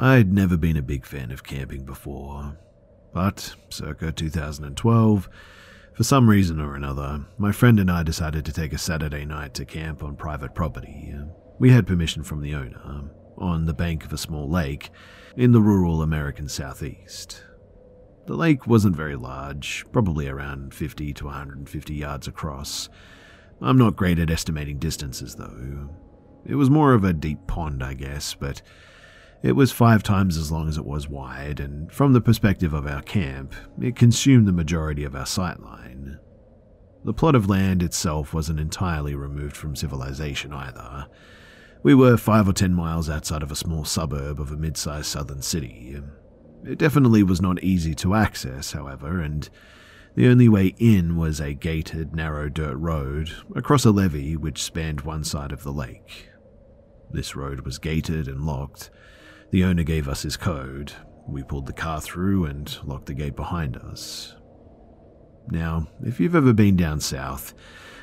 I'd never been a big fan of camping before, but circa 2012, for some reason or another, my friend and I decided to take a Saturday night to camp on private property. We had permission from the owner, on the bank of a small lake in the rural American southeast. The lake wasn't very large, probably around 50 to 150 yards across. I'm not great at estimating distances, though. It was more of a deep pond, I guess, but it was five times as long as it was wide, and from the perspective of our camp, it consumed the majority of our sightline. The plot of land itself wasn't entirely removed from civilization either. We were five or ten miles outside of a small suburb of a mid sized southern city. It definitely was not easy to access, however, and the only way in was a gated, narrow dirt road across a levee which spanned one side of the lake. This road was gated and locked. The owner gave us his code. We pulled the car through and locked the gate behind us. Now, if you've ever been down south,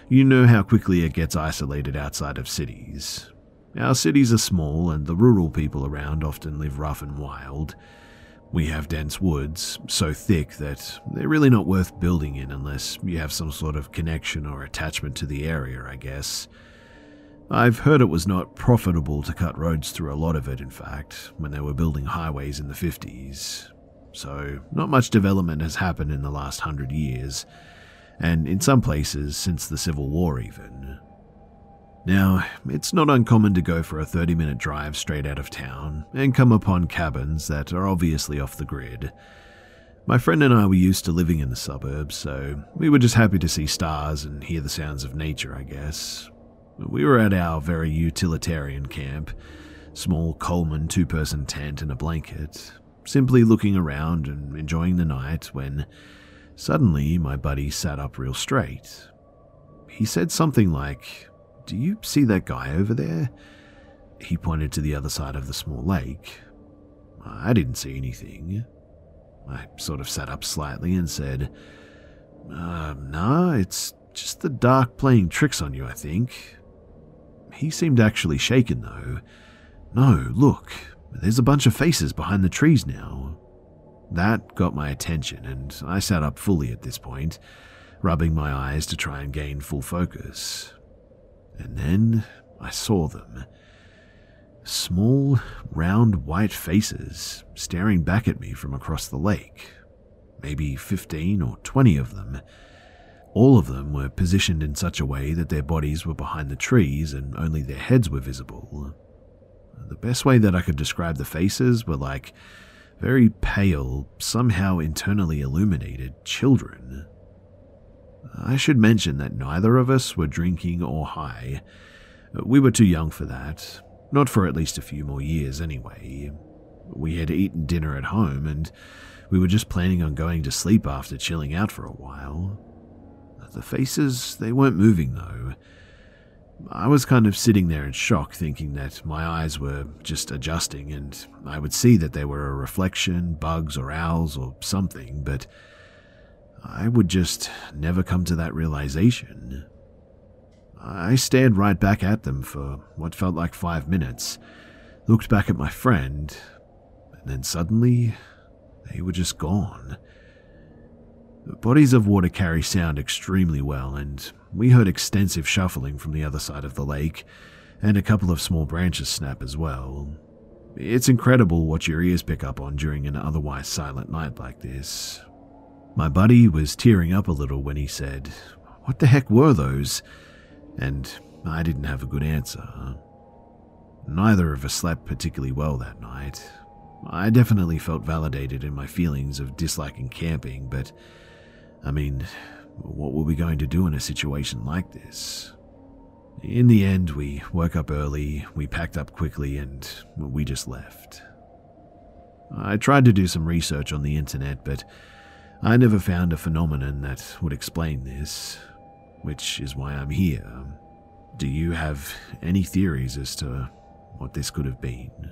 you know how quickly it gets isolated outside of cities. Our cities are small, and the rural people around often live rough and wild. We have dense woods, so thick that they're really not worth building in unless you have some sort of connection or attachment to the area, I guess. I've heard it was not profitable to cut roads through a lot of it, in fact, when they were building highways in the 50s. So, not much development has happened in the last hundred years, and in some places since the Civil War, even. Now, it's not uncommon to go for a 30 minute drive straight out of town and come upon cabins that are obviously off the grid. My friend and I were used to living in the suburbs, so we were just happy to see stars and hear the sounds of nature, I guess. We were at our very utilitarian camp, small Coleman two person tent and a blanket, simply looking around and enjoying the night when suddenly my buddy sat up real straight. He said something like, do you see that guy over there? He pointed to the other side of the small lake. I didn't see anything. I sort of sat up slightly and said, uh, Nah, it's just the dark playing tricks on you, I think. He seemed actually shaken, though. No, look, there's a bunch of faces behind the trees now. That got my attention, and I sat up fully at this point, rubbing my eyes to try and gain full focus. And then I saw them. Small, round, white faces staring back at me from across the lake. Maybe 15 or 20 of them. All of them were positioned in such a way that their bodies were behind the trees and only their heads were visible. The best way that I could describe the faces were like very pale, somehow internally illuminated children. I should mention that neither of us were drinking or high. We were too young for that, not for at least a few more years anyway. We had eaten dinner at home and we were just planning on going to sleep after chilling out for a while. The faces, they weren't moving though. I was kind of sitting there in shock, thinking that my eyes were just adjusting and I would see that they were a reflection, bugs or owls or something, but I would just never come to that realization. I stared right back at them for what felt like five minutes, looked back at my friend, and then suddenly they were just gone. Bodies of water carry sound extremely well, and we heard extensive shuffling from the other side of the lake, and a couple of small branches snap as well. It's incredible what your ears pick up on during an otherwise silent night like this. My buddy was tearing up a little when he said, What the heck were those? And I didn't have a good answer. Neither of us slept particularly well that night. I definitely felt validated in my feelings of disliking camping, but I mean, what were we going to do in a situation like this? In the end, we woke up early, we packed up quickly, and we just left. I tried to do some research on the internet, but I never found a phenomenon that would explain this, which is why I'm here. Do you have any theories as to what this could have been?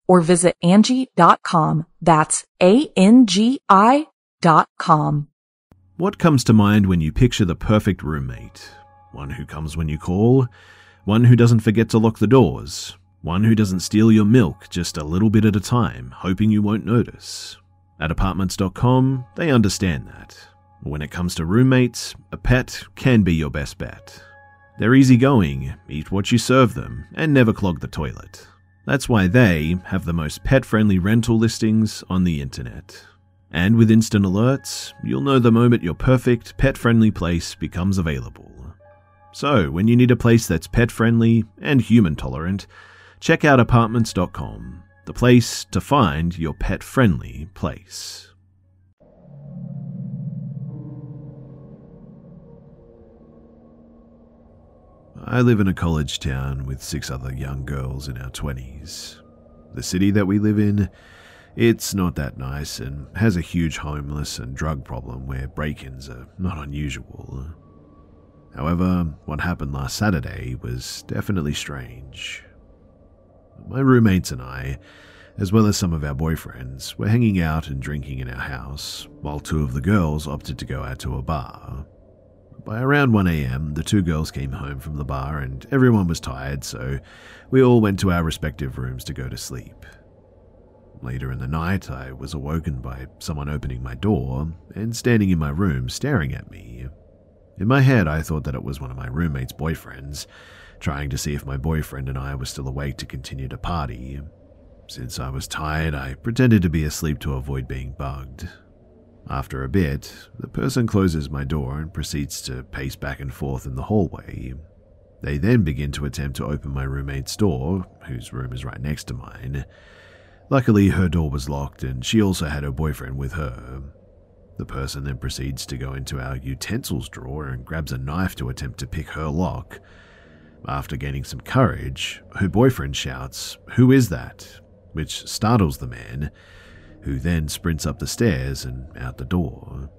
or visit Angi.com. That's A-N-G-I dot com. What comes to mind when you picture the perfect roommate? One who comes when you call, one who doesn't forget to lock the doors, one who doesn't steal your milk just a little bit at a time, hoping you won't notice. At apartments.com, they understand that. When it comes to roommates, a pet can be your best bet. They're easygoing, eat what you serve them, and never clog the toilet. That's why they have the most pet friendly rental listings on the internet. And with instant alerts, you'll know the moment your perfect, pet friendly place becomes available. So, when you need a place that's pet friendly and human tolerant, check out apartments.com, the place to find your pet friendly place. I live in a college town with six other young girls in our 20s. The city that we live in it's not that nice and has a huge homeless and drug problem where break ins are not unusual. However, what happened last Saturday was definitely strange. My roommates and I, as well as some of our boyfriends, were hanging out and drinking in our house, while two of the girls opted to go out to a bar. By around 1am, the two girls came home from the bar and everyone was tired, so we all went to our respective rooms to go to sleep. Later in the night, I was awoken by someone opening my door and standing in my room staring at me. In my head, I thought that it was one of my roommate's boyfriends, trying to see if my boyfriend and I were still awake to continue to party. Since I was tired, I pretended to be asleep to avoid being bugged. After a bit, the person closes my door and proceeds to pace back and forth in the hallway. They then begin to attempt to open my roommate's door, whose room is right next to mine. Luckily, her door was locked and she also had her boyfriend with her. The person then proceeds to go into our utensils drawer and grabs a knife to attempt to pick her lock. After gaining some courage, her boyfriend shouts, Who is that? which startles the man, who then sprints up the stairs and out the door.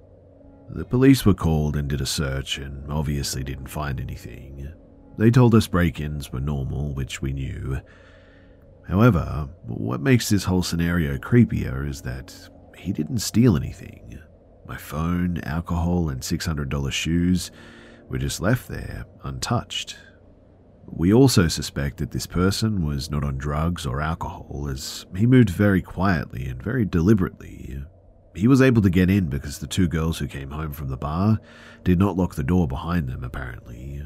The police were called and did a search and obviously didn't find anything. They told us break ins were normal, which we knew, However, what makes this whole scenario creepier is that he didn't steal anything. My phone, alcohol, and $600 shoes were just left there, untouched. We also suspect that this person was not on drugs or alcohol, as he moved very quietly and very deliberately. He was able to get in because the two girls who came home from the bar did not lock the door behind them, apparently.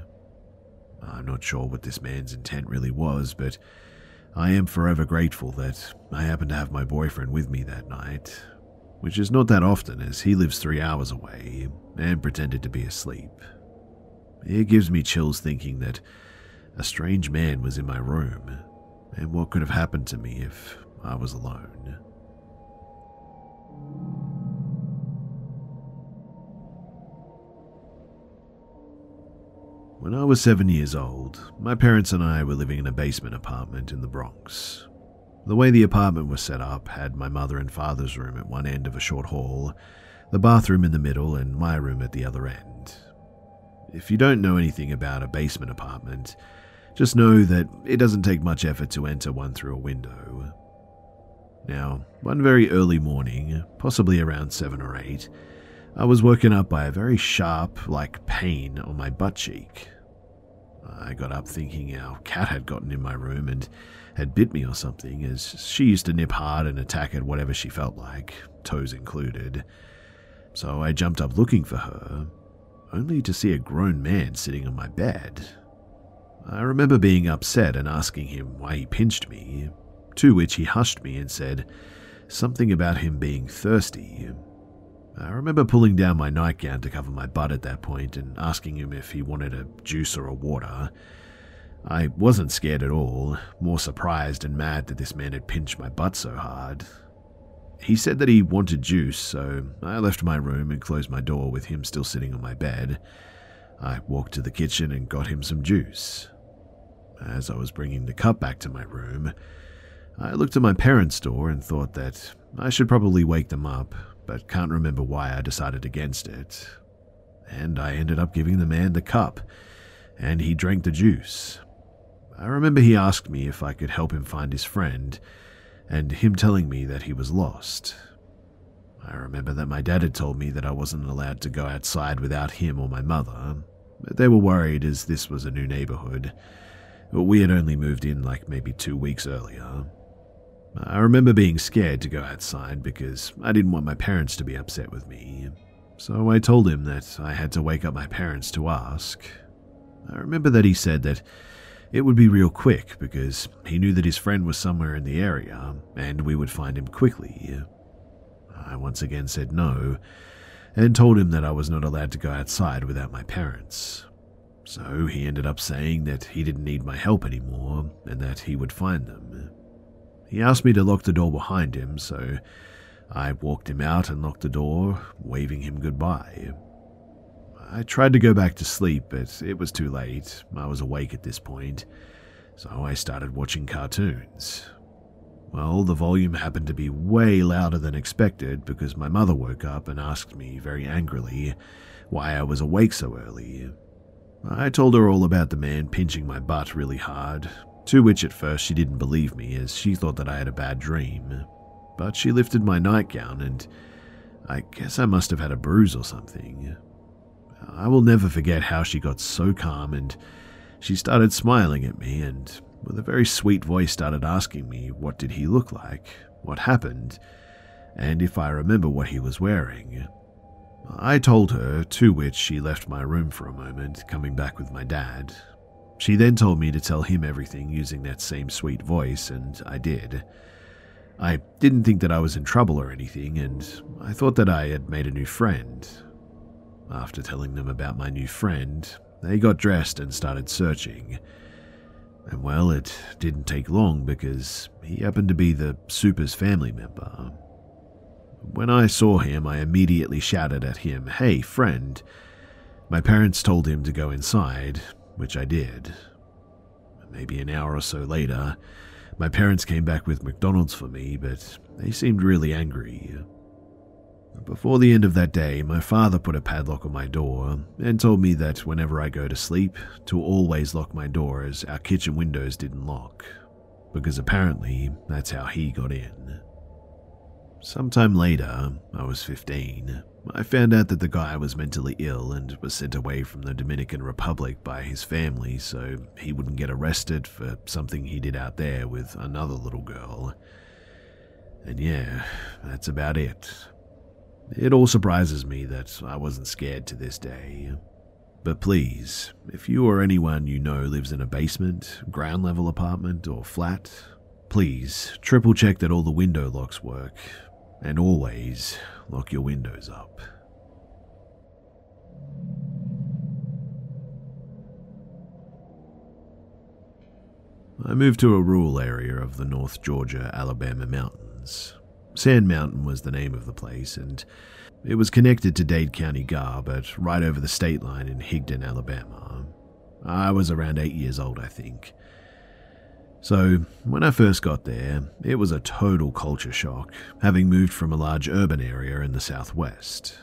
I'm not sure what this man's intent really was, but I am forever grateful that I happened to have my boyfriend with me that night, which is not that often as he lives three hours away and pretended to be asleep. It gives me chills thinking that a strange man was in my room, and what could have happened to me if I was alone. When I was seven years old, my parents and I were living in a basement apartment in the Bronx. The way the apartment was set up had my mother and father's room at one end of a short hall, the bathroom in the middle, and my room at the other end. If you don't know anything about a basement apartment, just know that it doesn't take much effort to enter one through a window. Now, one very early morning, possibly around 7 or 8, I was woken up by a very sharp, like pain on my butt cheek. I got up thinking our cat had gotten in my room and had bit me or something, as she used to nip hard and attack at whatever she felt like, toes included. So I jumped up looking for her, only to see a grown man sitting on my bed. I remember being upset and asking him why he pinched me, to which he hushed me and said something about him being thirsty. I remember pulling down my nightgown to cover my butt at that point and asking him if he wanted a juice or a water. I wasn't scared at all, more surprised and mad that this man had pinched my butt so hard. He said that he wanted juice, so I left my room and closed my door with him still sitting on my bed. I walked to the kitchen and got him some juice. As I was bringing the cup back to my room, I looked at my parents' door and thought that I should probably wake them up, but can't remember why I decided against it. And I ended up giving the man the cup, and he drank the juice. I remember he asked me if I could help him find his friend, and him telling me that he was lost. I remember that my dad had told me that I wasn't allowed to go outside without him or my mother, but they were worried as this was a new neighborhood. We had only moved in like maybe two weeks earlier. I remember being scared to go outside because I didn't want my parents to be upset with me. So I told him that I had to wake up my parents to ask. I remember that he said that it would be real quick because he knew that his friend was somewhere in the area and we would find him quickly. I once again said no and told him that I was not allowed to go outside without my parents. So he ended up saying that he didn't need my help anymore and that he would find them. He asked me to lock the door behind him, so I walked him out and locked the door, waving him goodbye. I tried to go back to sleep, but it was too late. I was awake at this point, so I started watching cartoons. Well, the volume happened to be way louder than expected because my mother woke up and asked me very angrily why I was awake so early. I told her all about the man pinching my butt really hard, to which at first she didn't believe me as she thought that I had a bad dream. But she lifted my nightgown and I guess I must have had a bruise or something. I will never forget how she got so calm and she started smiling at me and with a very sweet voice started asking me what did he look like, what happened, and if I remember what he was wearing. I told her, to which she left my room for a moment, coming back with my dad, she then told me to tell him everything using that same sweet voice, and I did. I didn't think that I was in trouble or anything, and I thought that I had made a new friend. After telling them about my new friend, they got dressed and started searching. And well, it didn't take long because he happened to be the Super's family member. When I saw him, I immediately shouted at him, Hey, friend. My parents told him to go inside, which I did. Maybe an hour or so later, my parents came back with McDonald's for me, but they seemed really angry. Before the end of that day, my father put a padlock on my door and told me that whenever I go to sleep, to always lock my door as our kitchen windows didn't lock, because apparently that's how he got in. Sometime later, I was 15, I found out that the guy was mentally ill and was sent away from the Dominican Republic by his family so he wouldn't get arrested for something he did out there with another little girl. And yeah, that's about it. It all surprises me that I wasn't scared to this day. But please, if you or anyone you know lives in a basement, ground level apartment, or flat, please triple check that all the window locks work, and always lock your windows up. I moved to a rural area of the North Georgia Alabama mountains. Sand Mountain was the name of the place, and it was connected to Dade County GAR, but right over the state line in Higdon, Alabama. I was around eight years old, I think. So, when I first got there, it was a total culture shock, having moved from a large urban area in the southwest.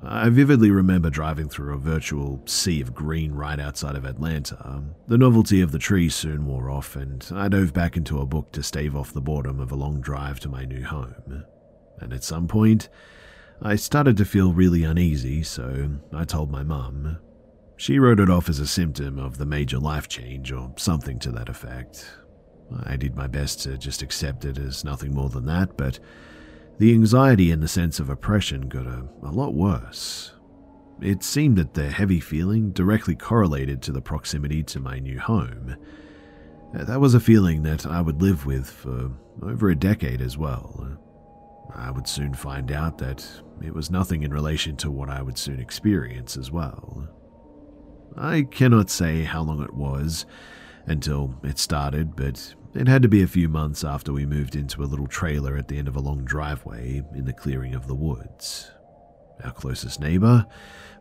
I vividly remember driving through a virtual sea of green right outside of Atlanta. The novelty of the trees soon wore off, and I dove back into a book to stave off the boredom of a long drive to my new home. And at some point, I started to feel really uneasy, so I told my mum. She wrote it off as a symptom of the major life change or something to that effect. I did my best to just accept it as nothing more than that, but the anxiety and the sense of oppression got a, a lot worse. It seemed that the heavy feeling directly correlated to the proximity to my new home. Uh, that was a feeling that I would live with for over a decade as well. Uh, I would soon find out that it was nothing in relation to what I would soon experience as well. I cannot say how long it was until it started, but it had to be a few months after we moved into a little trailer at the end of a long driveway in the clearing of the woods. Our closest neighbor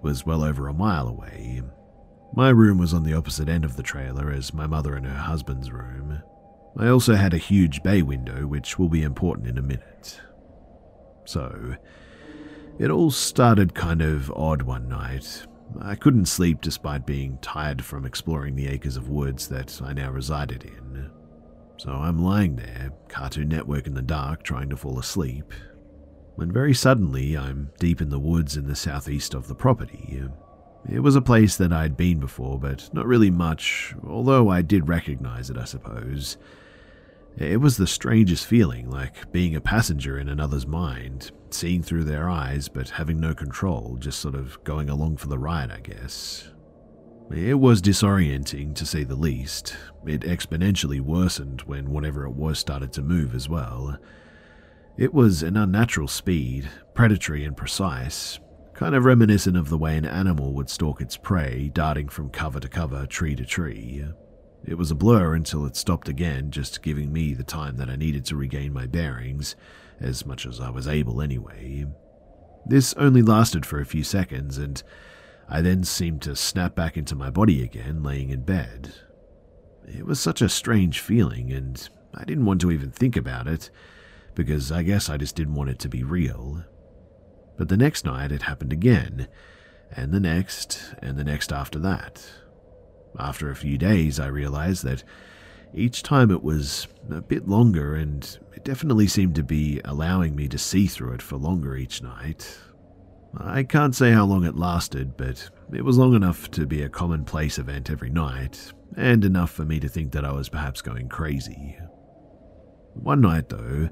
was well over a mile away. My room was on the opposite end of the trailer as my mother and her husband's room. I also had a huge bay window, which will be important in a minute. So, it all started kind of odd one night I couldn't sleep despite being tired from exploring the acres of woods that I now resided in. So I'm lying there, Cartoon Network in the dark, trying to fall asleep, when very suddenly I'm deep in the woods in the southeast of the property. It was a place that I'd been before, but not really much, although I did recognize it, I suppose. It was the strangest feeling, like being a passenger in another's mind, seeing through their eyes but having no control, just sort of going along for the ride, I guess. It was disorienting, to say the least. It exponentially worsened when whatever it was started to move as well. It was an unnatural speed, predatory and precise, kind of reminiscent of the way an animal would stalk its prey, darting from cover to cover, tree to tree. It was a blur until it stopped again, just giving me the time that I needed to regain my bearings, as much as I was able anyway. This only lasted for a few seconds, and I then seemed to snap back into my body again, laying in bed. It was such a strange feeling, and I didn't want to even think about it, because I guess I just didn't want it to be real. But the next night it happened again, and the next, and the next after that. After a few days, I realized that each time it was a bit longer, and it definitely seemed to be allowing me to see through it for longer each night. I can't say how long it lasted, but it was long enough to be a commonplace event every night, and enough for me to think that I was perhaps going crazy. One night, though,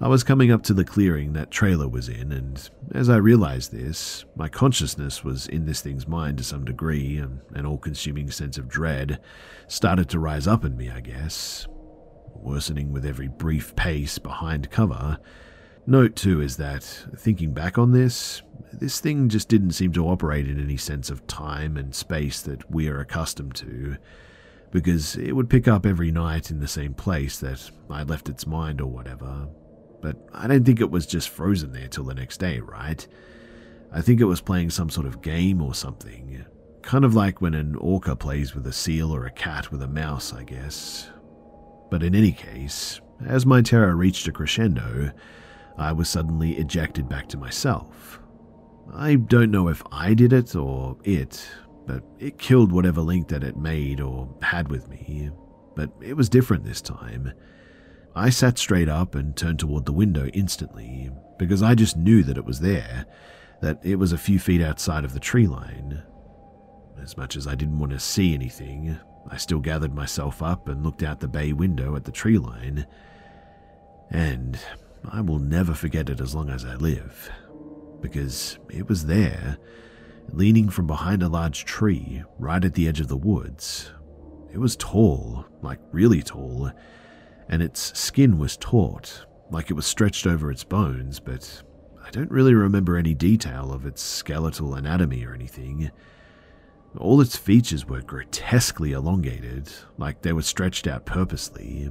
I was coming up to the clearing that trailer was in, and as I realized this, my consciousness was in this thing's mind to some degree, and an all consuming sense of dread started to rise up in me, I guess, worsening with every brief pace behind cover. Note, too, is that, thinking back on this, this thing just didn't seem to operate in any sense of time and space that we are accustomed to, because it would pick up every night in the same place that I left its mind or whatever but I don't think it was just frozen there till the next day, right? I think it was playing some sort of game or something. Kind of like when an orca plays with a seal or a cat with a mouse, I guess. But in any case, as my terror reached a crescendo, I was suddenly ejected back to myself. I don't know if I did it or it, but it killed whatever link that it made or had with me. But it was different this time. I sat straight up and turned toward the window instantly, because I just knew that it was there, that it was a few feet outside of the tree line. As much as I didn't want to see anything, I still gathered myself up and looked out the bay window at the tree line. And I will never forget it as long as I live, because it was there, leaning from behind a large tree right at the edge of the woods. It was tall, like really tall, and its skin was taut, like it was stretched over its bones, but I don't really remember any detail of its skeletal anatomy or anything. All its features were grotesquely elongated, like they were stretched out purposely.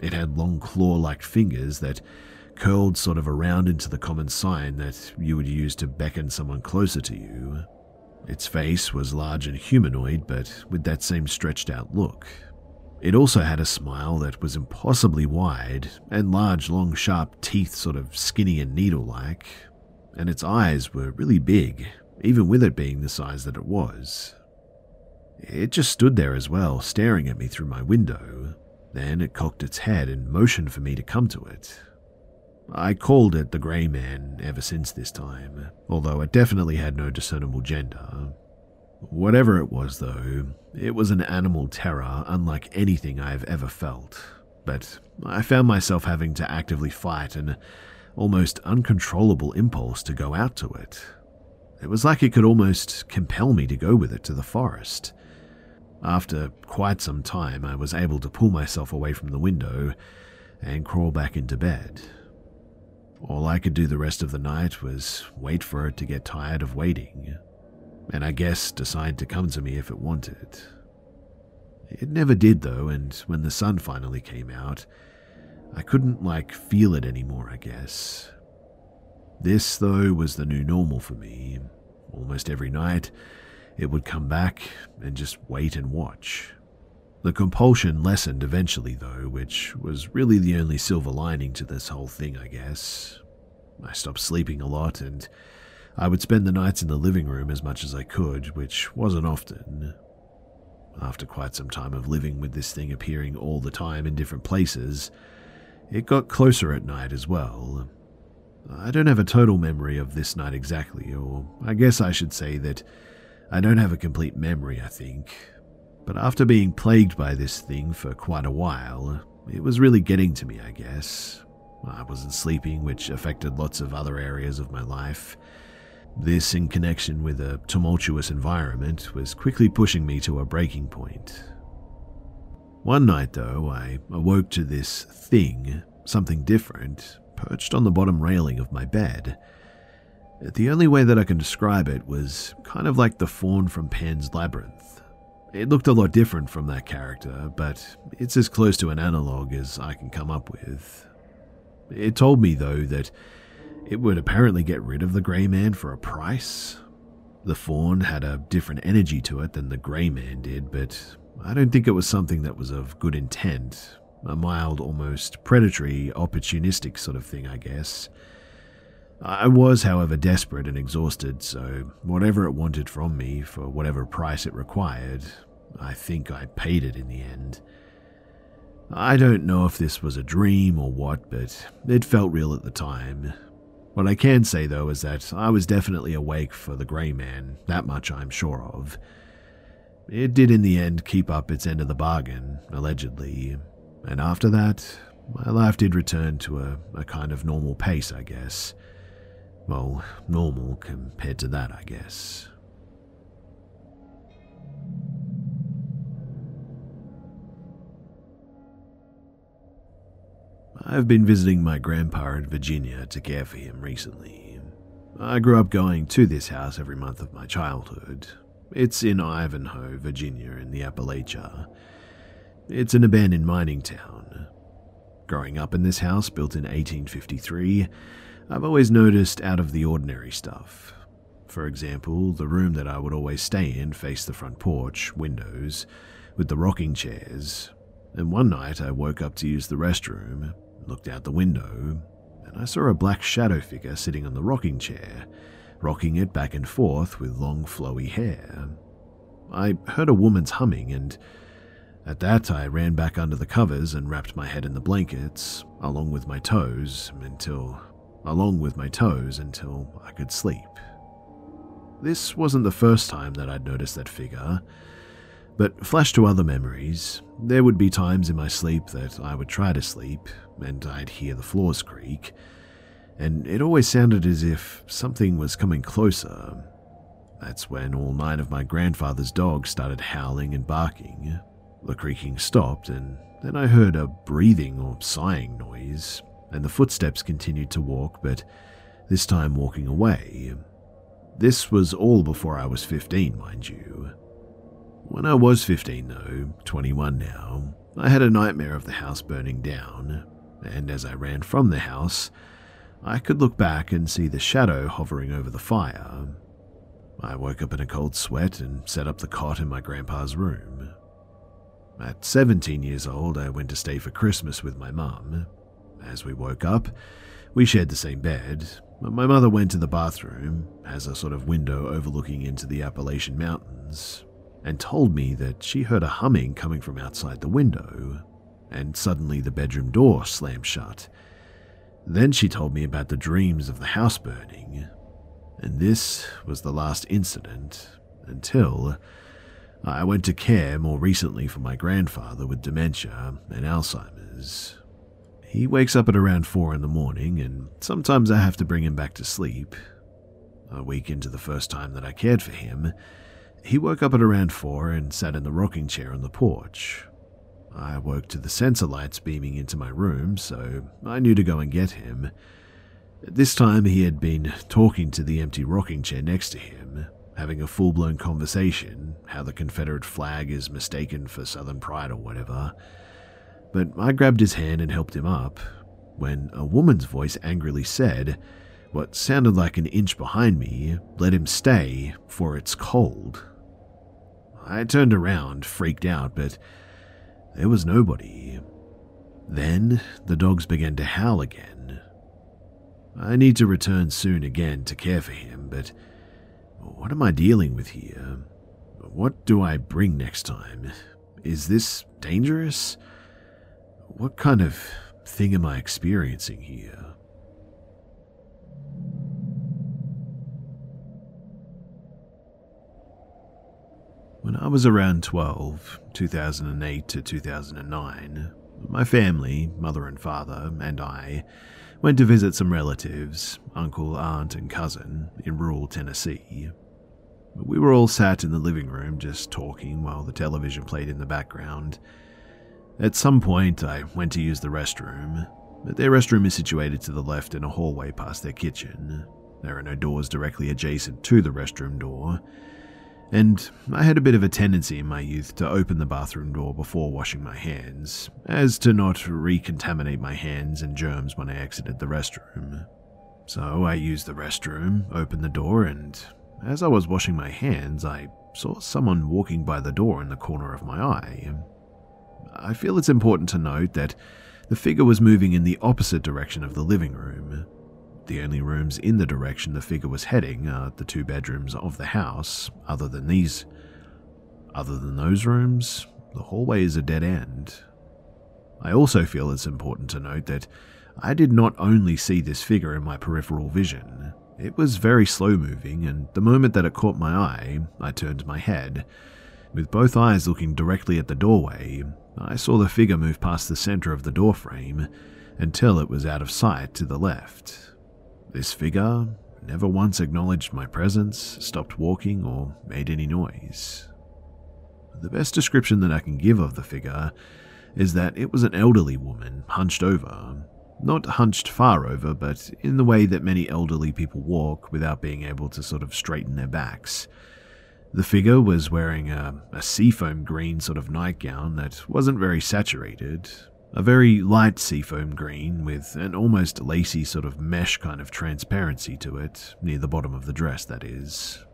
It had long claw like fingers that curled sort of around into the common sign that you would use to beckon someone closer to you. Its face was large and humanoid, but with that same stretched out look. It also had a smile that was impossibly wide, and large, long, sharp teeth, sort of skinny and needle like, and its eyes were really big, even with it being the size that it was. It just stood there as well, staring at me through my window. Then it cocked its head and motioned for me to come to it. I called it the Grey Man ever since this time, although it definitely had no discernible gender. Whatever it was, though, it was an animal terror unlike anything I have ever felt. But I found myself having to actively fight an almost uncontrollable impulse to go out to it. It was like it could almost compel me to go with it to the forest. After quite some time, I was able to pull myself away from the window and crawl back into bed. All I could do the rest of the night was wait for it to get tired of waiting, and I guess decide to come to me if it wanted. It never did, though, and when the sun finally came out, I couldn't, like, feel it anymore, I guess. This, though, was the new normal for me. Almost every night, it would come back and just wait and watch. The compulsion lessened eventually, though, which was really the only silver lining to this whole thing, I guess. I stopped sleeping a lot, and I would spend the nights in the living room as much as I could, which wasn't often. After quite some time of living with this thing appearing all the time in different places, it got closer at night as well. I don't have a total memory of this night exactly, or I guess I should say that I don't have a complete memory, I think. But after being plagued by this thing for quite a while, it was really getting to me, I guess. I wasn't sleeping, which affected lots of other areas of my life. This, in connection with a tumultuous environment, was quickly pushing me to a breaking point. One night, though, I awoke to this thing, something different, perched on the bottom railing of my bed. The only way that I can describe it was kind of like the faun from Pan's Labyrinth. It looked a lot different from that character, but it's as close to an analogue as I can come up with. It told me, though, that it would apparently get rid of the Grey Man for a price. The faun had a different energy to it than the Grey Man did, but I don't think it was something that was of good intent, a mild, almost predatory, opportunistic sort of thing, I guess. I was, however, desperate and exhausted, so whatever it wanted from me, for whatever price it required, I think I paid it in the end. I don't know if this was a dream or what, but it felt real at the time. What I can say, though, is that I was definitely awake for the Grey Man, that much I'm sure of. It did in the end keep up its end of the bargain, allegedly, and after that, my life did return to a, a kind of normal pace, I guess. Well, normal compared to that, I guess. I've been visiting my grandpa in Virginia to care for him recently. I grew up going to this house every month of my childhood. It's in Ivanhoe, Virginia, in the Appalachia. It's an abandoned mining town. Growing up in this house, built in 1853, I've always noticed out of the ordinary stuff. For example, the room that I would always stay in faced the front porch, windows, with the rocking chairs. And one night I woke up to use the restroom, looked out the window, and I saw a black shadow figure sitting on the rocking chair, rocking it back and forth with long flowy hair. I heard a woman's humming and at that, I ran back under the covers and wrapped my head in the blankets, along with my toes, until along with my toes until I could sleep. This wasn't the first time that I'd noticed that figure, but flash to other memories. There would be times in my sleep that I would try to sleep, and I'd hear the floors creak, and it always sounded as if something was coming closer. That's when all nine of my grandfather's dogs started howling and barking. The creaking stopped, and then I heard a breathing or sighing noise, and the footsteps continued to walk, but this time walking away. This was all before I was 15, mind you. When I was 15, though, 21 now, I had a nightmare of the house burning down, and as I ran from the house, I could look back and see the shadow hovering over the fire. I woke up in a cold sweat and set up the cot in my grandpa's room. At 17 years old, I went to stay for Christmas with my mum. As we woke up, we shared the same bed. My mother went to the bathroom, has a sort of window overlooking into the Appalachian Mountains, and told me that she heard a humming coming from outside the window, and suddenly the bedroom door slammed shut. Then she told me about the dreams of the house burning, and this was the last incident until I went to care more recently for my grandfather with dementia and Alzheimer's. He wakes up at around 4 in the morning, and sometimes I have to bring him back to sleep. A week into the first time that I cared for him, he woke up at around four and sat in the rocking chair on the porch. I woke to the sensor lights beaming into my room, so I knew to go and get him. This time he had been talking to the empty rocking chair next to him, having a full blown conversation, how the Confederate flag is mistaken for Southern pride or whatever. But I grabbed his hand and helped him up, when a woman's voice angrily said, what sounded like an inch behind me, let him stay, for it's cold. I turned around, freaked out, but there was nobody. Then the dogs began to howl again. I need to return soon again to care for him, but what am I dealing with here? What do I bring next time? Is this dangerous? What kind of thing am I experiencing here? When I was around 12, 2008 to 2009, my family, mother and father, and I went to visit some relatives, uncle, aunt, and cousin, in rural Tennessee. We were all sat in the living room just talking while the television played in the background. At some point, I went to use the restroom, but their restroom is situated to the left in a hallway past their kitchen. There are no doors directly adjacent to the restroom door, and I had a bit of a tendency in my youth to open the bathroom door before washing my hands, as to not recontaminate my hands and germs when I exited the restroom. So I used the restroom, opened the door, and as I was washing my hands, I saw someone walking by the door in the corner of my eye. I feel it's important to note that the figure was moving in the opposite direction of the living room, the only rooms in the direction the figure was heading are the two bedrooms of the house, other than these. Other than those rooms, the hallway is a dead end. I also feel it's important to note that I did not only see this figure in my peripheral vision, it was very slow moving, and the moment that it caught my eye, I turned my head. With both eyes looking directly at the doorway, I saw the figure move past the center of the doorframe until it was out of sight to the left. This figure never once acknowledged my presence, stopped walking, or made any noise. The best description that I can give of the figure is that it was an elderly woman, hunched over. Not hunched far over, but in the way that many elderly people walk without being able to sort of straighten their backs. The figure was wearing a, a seafoam green sort of nightgown that wasn't very saturated, a very light seafoam green with an almost lacy sort of mesh kind of transparency to it, near the bottom of the dress, that is.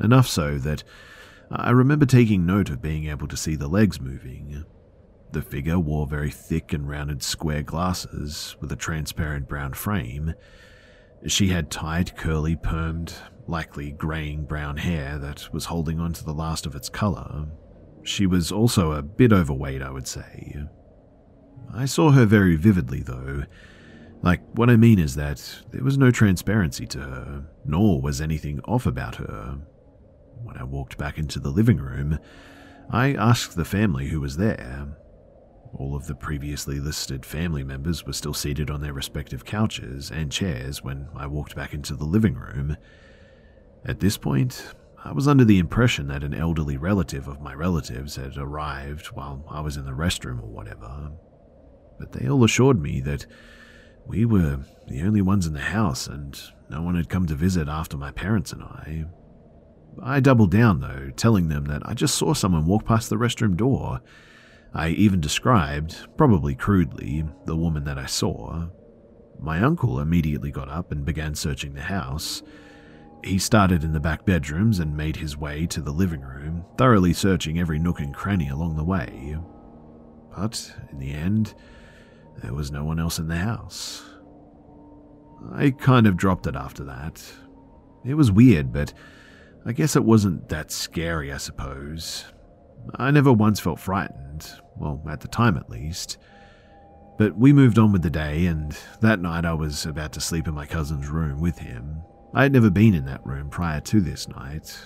Enough so that I remember taking note of being able to see the legs moving. The figure wore very thick and rounded square glasses with a transparent brown frame. She had tight, curly, permed, likely greying brown hair that was holding on to the last of its colour. She was also a bit overweight, I would say, I saw her very vividly, though. Like, what I mean is that there was no transparency to her, nor was anything off about her. When I walked back into the living room, I asked the family who was there. All of the previously listed family members were still seated on their respective couches and chairs when I walked back into the living room. At this point, I was under the impression that an elderly relative of my relatives had arrived while I was in the restroom or whatever. But they all assured me that we were the only ones in the house and no one had come to visit after my parents and I. I doubled down, though, telling them that I just saw someone walk past the restroom door. I even described, probably crudely, the woman that I saw. My uncle immediately got up and began searching the house. He started in the back bedrooms and made his way to the living room, thoroughly searching every nook and cranny along the way. But in the end, there was no one else in the house. I kind of dropped it after that. It was weird, but I guess it wasn't that scary, I suppose. I never once felt frightened, well, at the time at least. But we moved on with the day, and that night I was about to sleep in my cousin's room with him. I had never been in that room prior to this night.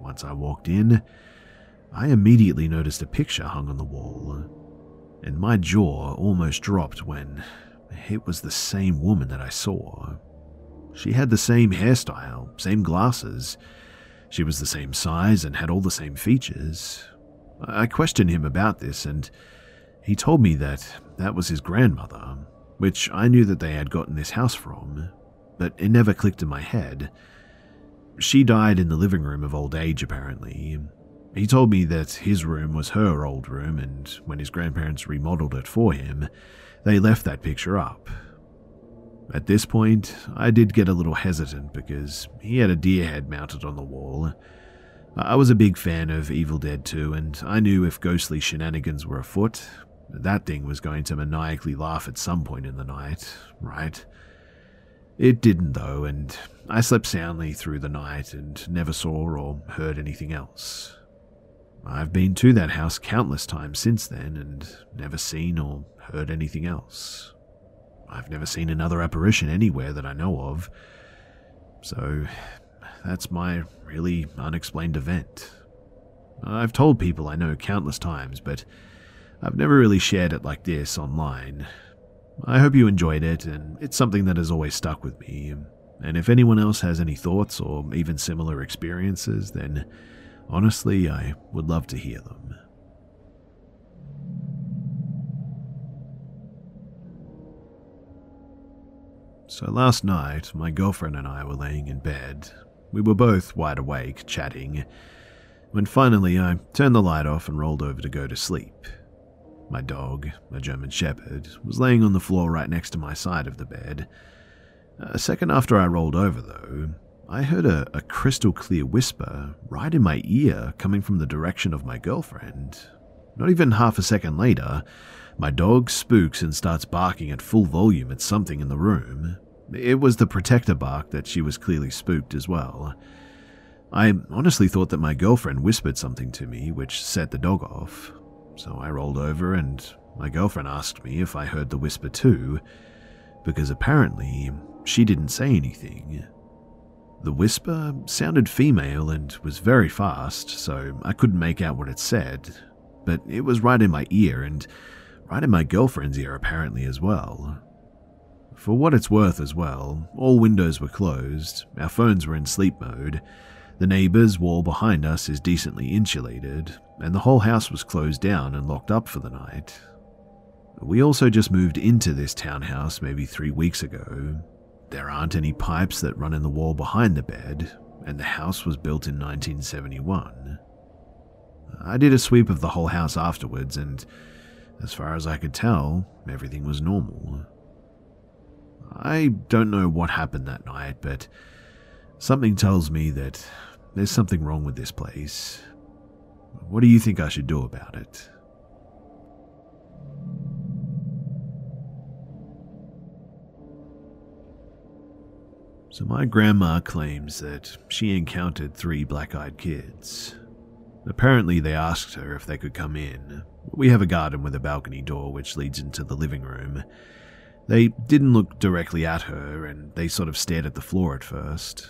Once I walked in, I immediately noticed a picture hung on the wall and my jaw almost dropped when it was the same woman that I saw. She had the same hairstyle, same glasses. She was the same size and had all the same features. I questioned him about this, and he told me that that was his grandmother, which I knew that they had gotten this house from, but it never clicked in my head. She died in the living room of old age, apparently, he told me that his room was her old room, and when his grandparents remodeled it for him, they left that picture up. At this point, I did get a little hesitant because he had a deer head mounted on the wall. I was a big fan of Evil Dead 2, and I knew if ghostly shenanigans were afoot, that thing was going to maniacally laugh at some point in the night, right? It didn't, though, and I slept soundly through the night and never saw or heard anything else. I've been to that house countless times since then and never seen or heard anything else. I've never seen another apparition anywhere that I know of. So, that's my really unexplained event. I've told people I know countless times, but I've never really shared it like this online. I hope you enjoyed it, and it's something that has always stuck with me. And if anyone else has any thoughts or even similar experiences, then Honestly, I would love to hear them. So last night, my girlfriend and I were laying in bed. We were both wide awake, chatting, when finally I turned the light off and rolled over to go to sleep. My dog, a German Shepherd, was laying on the floor right next to my side of the bed. A second after I rolled over, though, I heard a, a crystal clear whisper right in my ear coming from the direction of my girlfriend. Not even half a second later, my dog spooks and starts barking at full volume at something in the room. It was the protector bark that she was clearly spooked as well. I honestly thought that my girlfriend whispered something to me, which set the dog off. So I rolled over and my girlfriend asked me if I heard the whisper too, because apparently she didn't say anything. The whisper sounded female and was very fast, so I couldn't make out what it said, but it was right in my ear and right in my girlfriend's ear apparently as well. For what it's worth as well, all windows were closed, our phones were in sleep mode, the neighbour's wall behind us is decently insulated, and the whole house was closed down and locked up for the night. We also just moved into this townhouse maybe three weeks ago, there aren't any pipes that run in the wall behind the bed, and the house was built in 1971. I did a sweep of the whole house afterwards, and as far as I could tell, everything was normal. I don't know what happened that night, but something tells me that there's something wrong with this place. What do you think I should do about it? So, my grandma claims that she encountered three black eyed kids. Apparently, they asked her if they could come in. We have a garden with a balcony door which leads into the living room. They didn't look directly at her, and they sort of stared at the floor at first.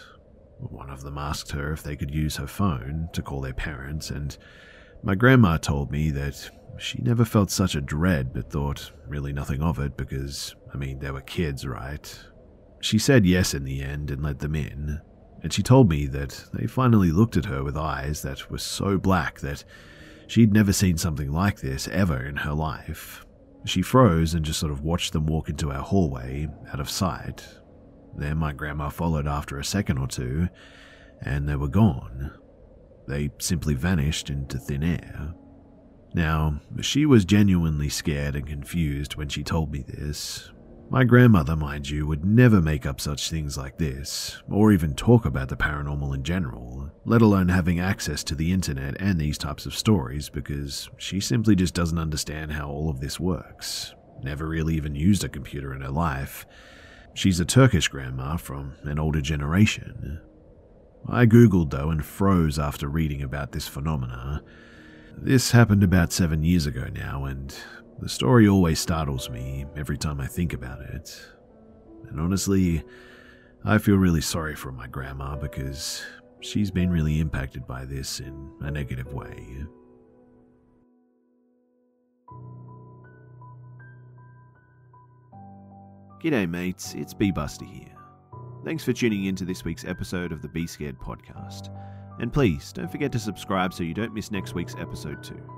One of them asked her if they could use her phone to call their parents, and my grandma told me that she never felt such a dread but thought really nothing of it because, I mean, they were kids, right? She said yes in the end and let them in, and she told me that they finally looked at her with eyes that were so black that she'd never seen something like this ever in her life. She froze and just sort of watched them walk into our hallway, out of sight. Then my grandma followed after a second or two, and they were gone. They simply vanished into thin air. Now, she was genuinely scared and confused when she told me this. My grandmother, mind you, would never make up such things like this, or even talk about the paranormal in general, let alone having access to the internet and these types of stories, because she simply just doesn't understand how all of this works. Never really even used a computer in her life. She's a Turkish grandma from an older generation. I googled though and froze after reading about this phenomena. This happened about seven years ago now, and the story always startles me every time I think about it. And honestly, I feel really sorry for my grandma because she's been really impacted by this in a negative way. G'day, mates, it's Be. Busta here. Thanks for tuning in to this week's episode of the Be Scared podcast. And please don't forget to subscribe so you don't miss next week's episode too.